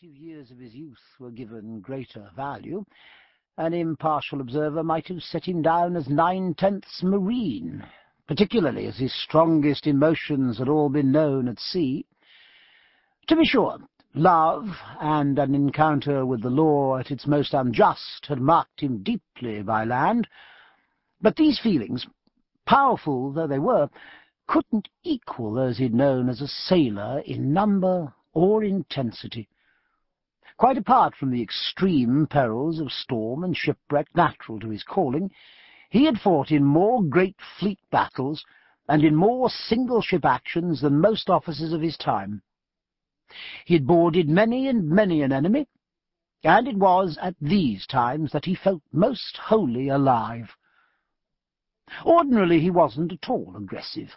formative years of his youth were given greater value, an impartial observer might have set him down as nine-tenths marine, particularly as his strongest emotions had all been known at sea. To be sure, love and an encounter with the law at its most unjust had marked him deeply by land, but these feelings, powerful though they were, couldn't equal those he'd known as a sailor in number or intensity. Quite apart from the extreme perils of storm and shipwreck natural to his calling, he had fought in more great fleet battles and in more single-ship actions than most officers of his time. He had boarded many and many an enemy, and it was at these times that he felt most wholly alive. Ordinarily he wasn't at all aggressive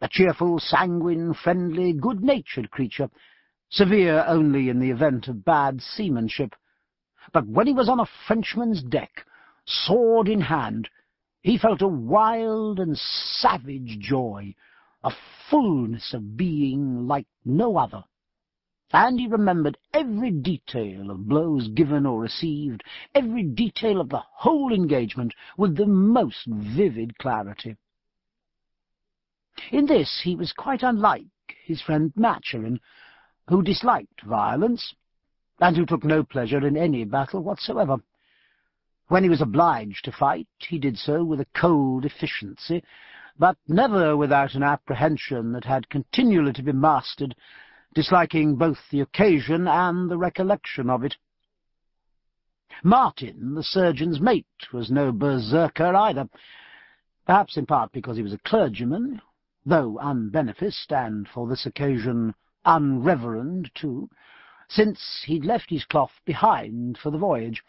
a cheerful, sanguine, friendly, good-natured creature, severe only in the event of bad seamanship. But when he was on a Frenchman's deck, sword in hand, he felt a wild and savage joy, a fullness of being like no other. And he remembered every detail of blows given or received, every detail of the whole engagement, with the most vivid clarity. In this he was quite unlike his friend Maturin, who disliked violence, and who took no pleasure in any battle whatsoever. When he was obliged to fight, he did so with a cold efficiency, but never without an apprehension that had continually to be mastered, disliking both the occasion and the recollection of it. Martin, the surgeon's mate, was no berserker either, perhaps in part because he was a clergyman, though unbeneficed, and for this occasion unreverend too, since he'd left his cloth behind for the voyage,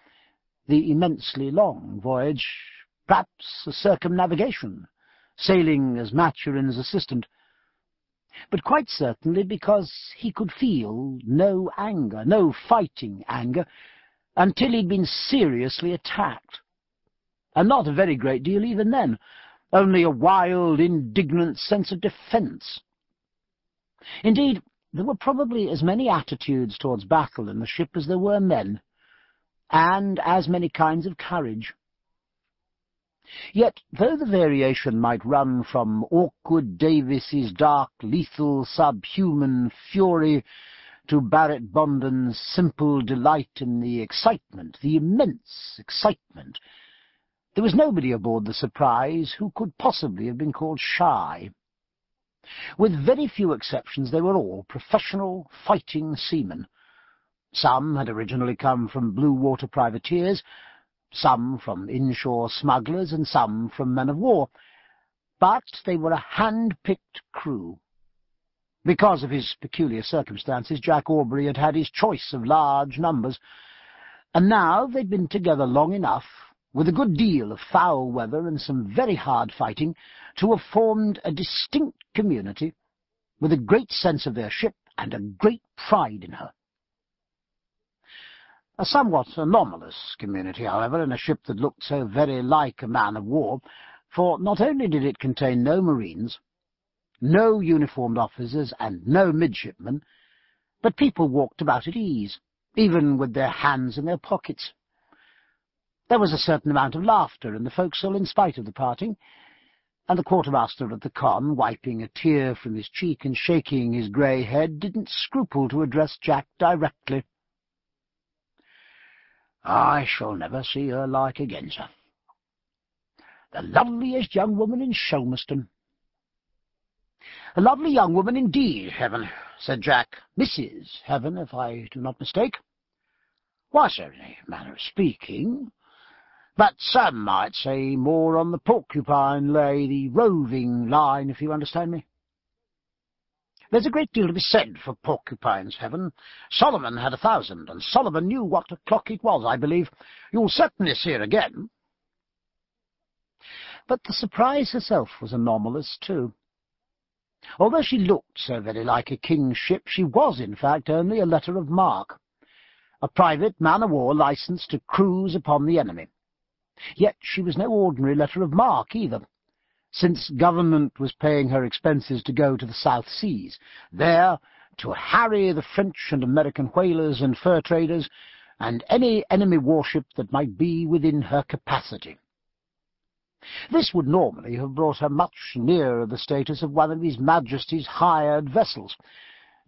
the immensely long voyage, perhaps a circumnavigation, sailing as Maturin's assistant, but quite certainly because he could feel no anger, no fighting anger, until he'd been seriously attacked. And not a very great deal even then, only a wild, indignant sense of defence. Indeed, there were probably as many attitudes towards battle in the ship as there were men, and as many kinds of courage. Yet, though the variation might run from awkward Davis's dark, lethal, subhuman fury to Barrett Bonden's simple delight in the excitement, the immense excitement, there was nobody aboard the Surprise who could possibly have been called shy. With very few exceptions, they were all professional fighting seamen. Some had originally come from blue water privateers, some from inshore smugglers, and some from men of war. But they were a hand-picked crew. Because of his peculiar circumstances, Jack Aubrey had had his choice of large numbers, and now they'd been together long enough with a good deal of foul weather and some very hard fighting, to have formed a distinct community, with a great sense of their ship and a great pride in her. A somewhat anomalous community, however, in a ship that looked so very like a man of war, for not only did it contain no marines, no uniformed officers, and no midshipmen, but people walked about at ease, even with their hands in their pockets. There was a certain amount of laughter in the forecastle in spite of the parting, and the quartermaster at the con, wiping a tear from his cheek and shaking his grey head, didn't scruple to address Jack directly. I shall never see her like again, sir. The loveliest young woman in Shelmerston. A lovely young woman indeed, Heaven, said Jack. Mrs. Heaven, if I do not mistake. Why, sir, in a manner of speaking, but some might say more on the porcupine lay, the roving line, if you understand me. There's a great deal to be said for porcupines, Heaven. Solomon had a thousand, and Solomon knew what o'clock it was, I believe. You'll certainly see her again. But the surprise herself was anomalous, too. Although she looked so very like a king's ship, she was, in fact, only a letter of marque, a private man-of-war licensed to cruise upon the enemy. Yet she was no ordinary letter of marque either, since government was paying her expenses to go to the South Seas, there to harry the French and American whalers and fur traders, and any enemy warship that might be within her capacity. This would normally have brought her much nearer the status of one of His Majesty's hired vessels,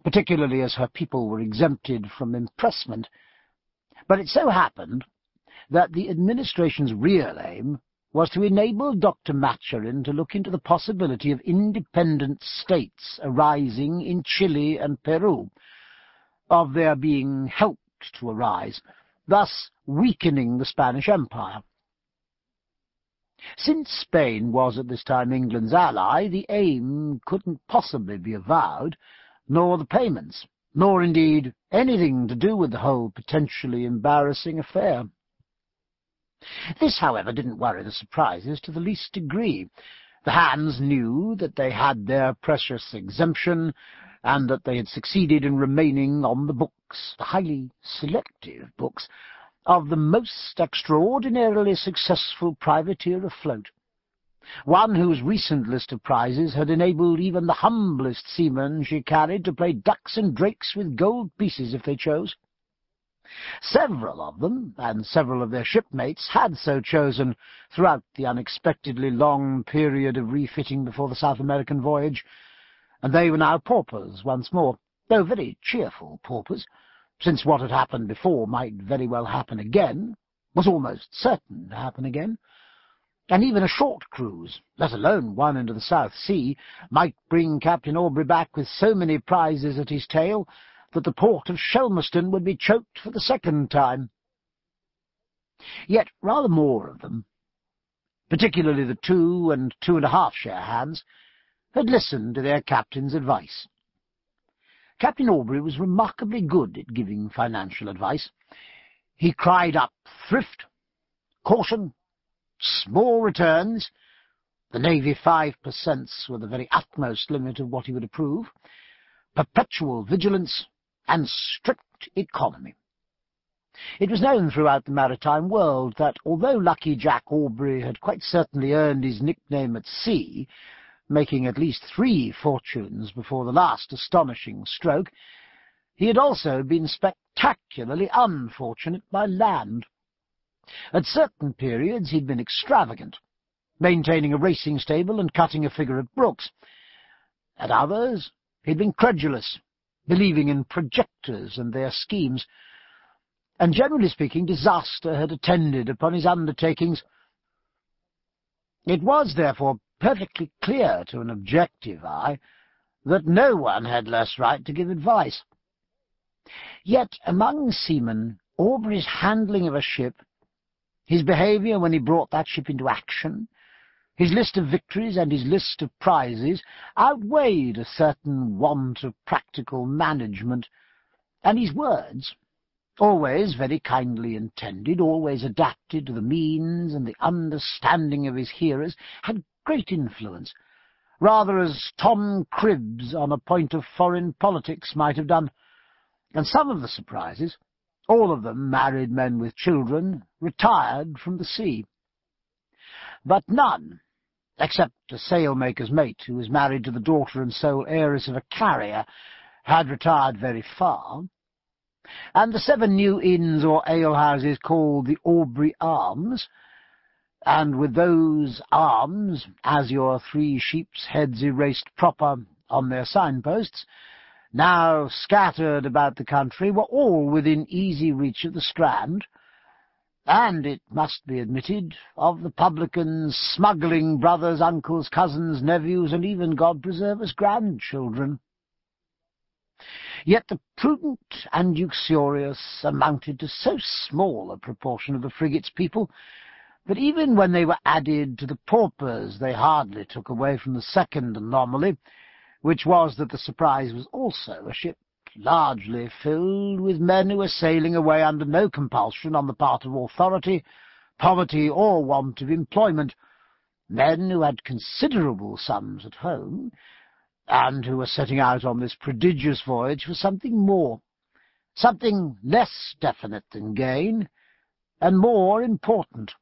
particularly as her people were exempted from impressment. But it so happened that the administration's real aim was to enable Dr. Maturin to look into the possibility of independent states arising in Chile and Peru, of their being helped to arise, thus weakening the Spanish Empire. Since Spain was at this time England's ally, the aim couldn't possibly be avowed, nor the payments, nor indeed anything to do with the whole potentially embarrassing affair. This, however, didn't worry the surprises to the least degree. The hands knew that they had their precious exemption, and that they had succeeded in remaining on the books, the highly selective books, of the most extraordinarily successful privateer afloat. One whose recent list of prizes had enabled even the humblest seamen she carried to play ducks and drakes with gold pieces if they chose. Several of them, and several of their shipmates, had so chosen throughout the unexpectedly long period of refitting before the South American voyage, and they were now paupers once more, though very cheerful paupers, since what had happened before might very well happen again, was almost certain to happen again, and even a short cruise, let alone one into the South Sea, might bring Captain Aubrey back with so many prizes at his tail that the port of Shelmerston would be choked for the second time. Yet rather more of them, particularly the two and two and a half share hands, had listened to their captain's advice. Captain Aubrey was remarkably good at giving financial advice. He cried up thrift, caution, small returns, the Navy five per cents were the very utmost limit of what he would approve, perpetual vigilance, and strict economy. It was known throughout the maritime world that although Lucky Jack Aubrey had quite certainly earned his nickname at sea, making at least three fortunes before the last astonishing stroke, he had also been spectacularly unfortunate by land. At certain periods he'd been extravagant, maintaining a racing stable and cutting a figure at Brooks. At others he'd been credulous, believing in projectors and their schemes, and generally speaking, disaster had attended upon his undertakings. It was, therefore, perfectly clear to an objective eye that no one had less right to give advice. Yet among seamen, Aubrey's handling of a ship, his behaviour when he brought that ship into action, his list of victories and his list of prizes outweighed a certain want of practical management, and his words, always very kindly intended, always adapted to the means and the understanding of his hearers, had great influence, rather as Tom Cribb's on a point of foreign politics might have done. And some of the surprises, all of them married men with children, retired from the sea. But none except a sailmaker's mate who was married to the daughter and sole heiress of a carrier, had retired very far, and the seven new inns or alehouses called the Aubrey Arms, and with those arms, azure three sheep's heads erased proper on their signposts, now scattered about the country, were all within easy reach of the Strand, and, it must be admitted, of the publicans, smuggling brothers, uncles, cousins, nephews, and even, God preserve us, grandchildren. Yet the prudent and uxorious amounted to so small a proportion of the frigate's people that even when they were added to the paupers they hardly took away from the second anomaly, which was that the surprise was also a ship largely filled with men who were sailing away under no compulsion on the part of authority, poverty, or want of employment, men who had considerable sums at home, and who were setting out on this prodigious voyage for something more, something less definite than gain, and more important.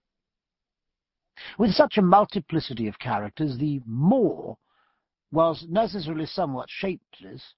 With such a multiplicity of characters, the more was necessarily somewhat shapeless,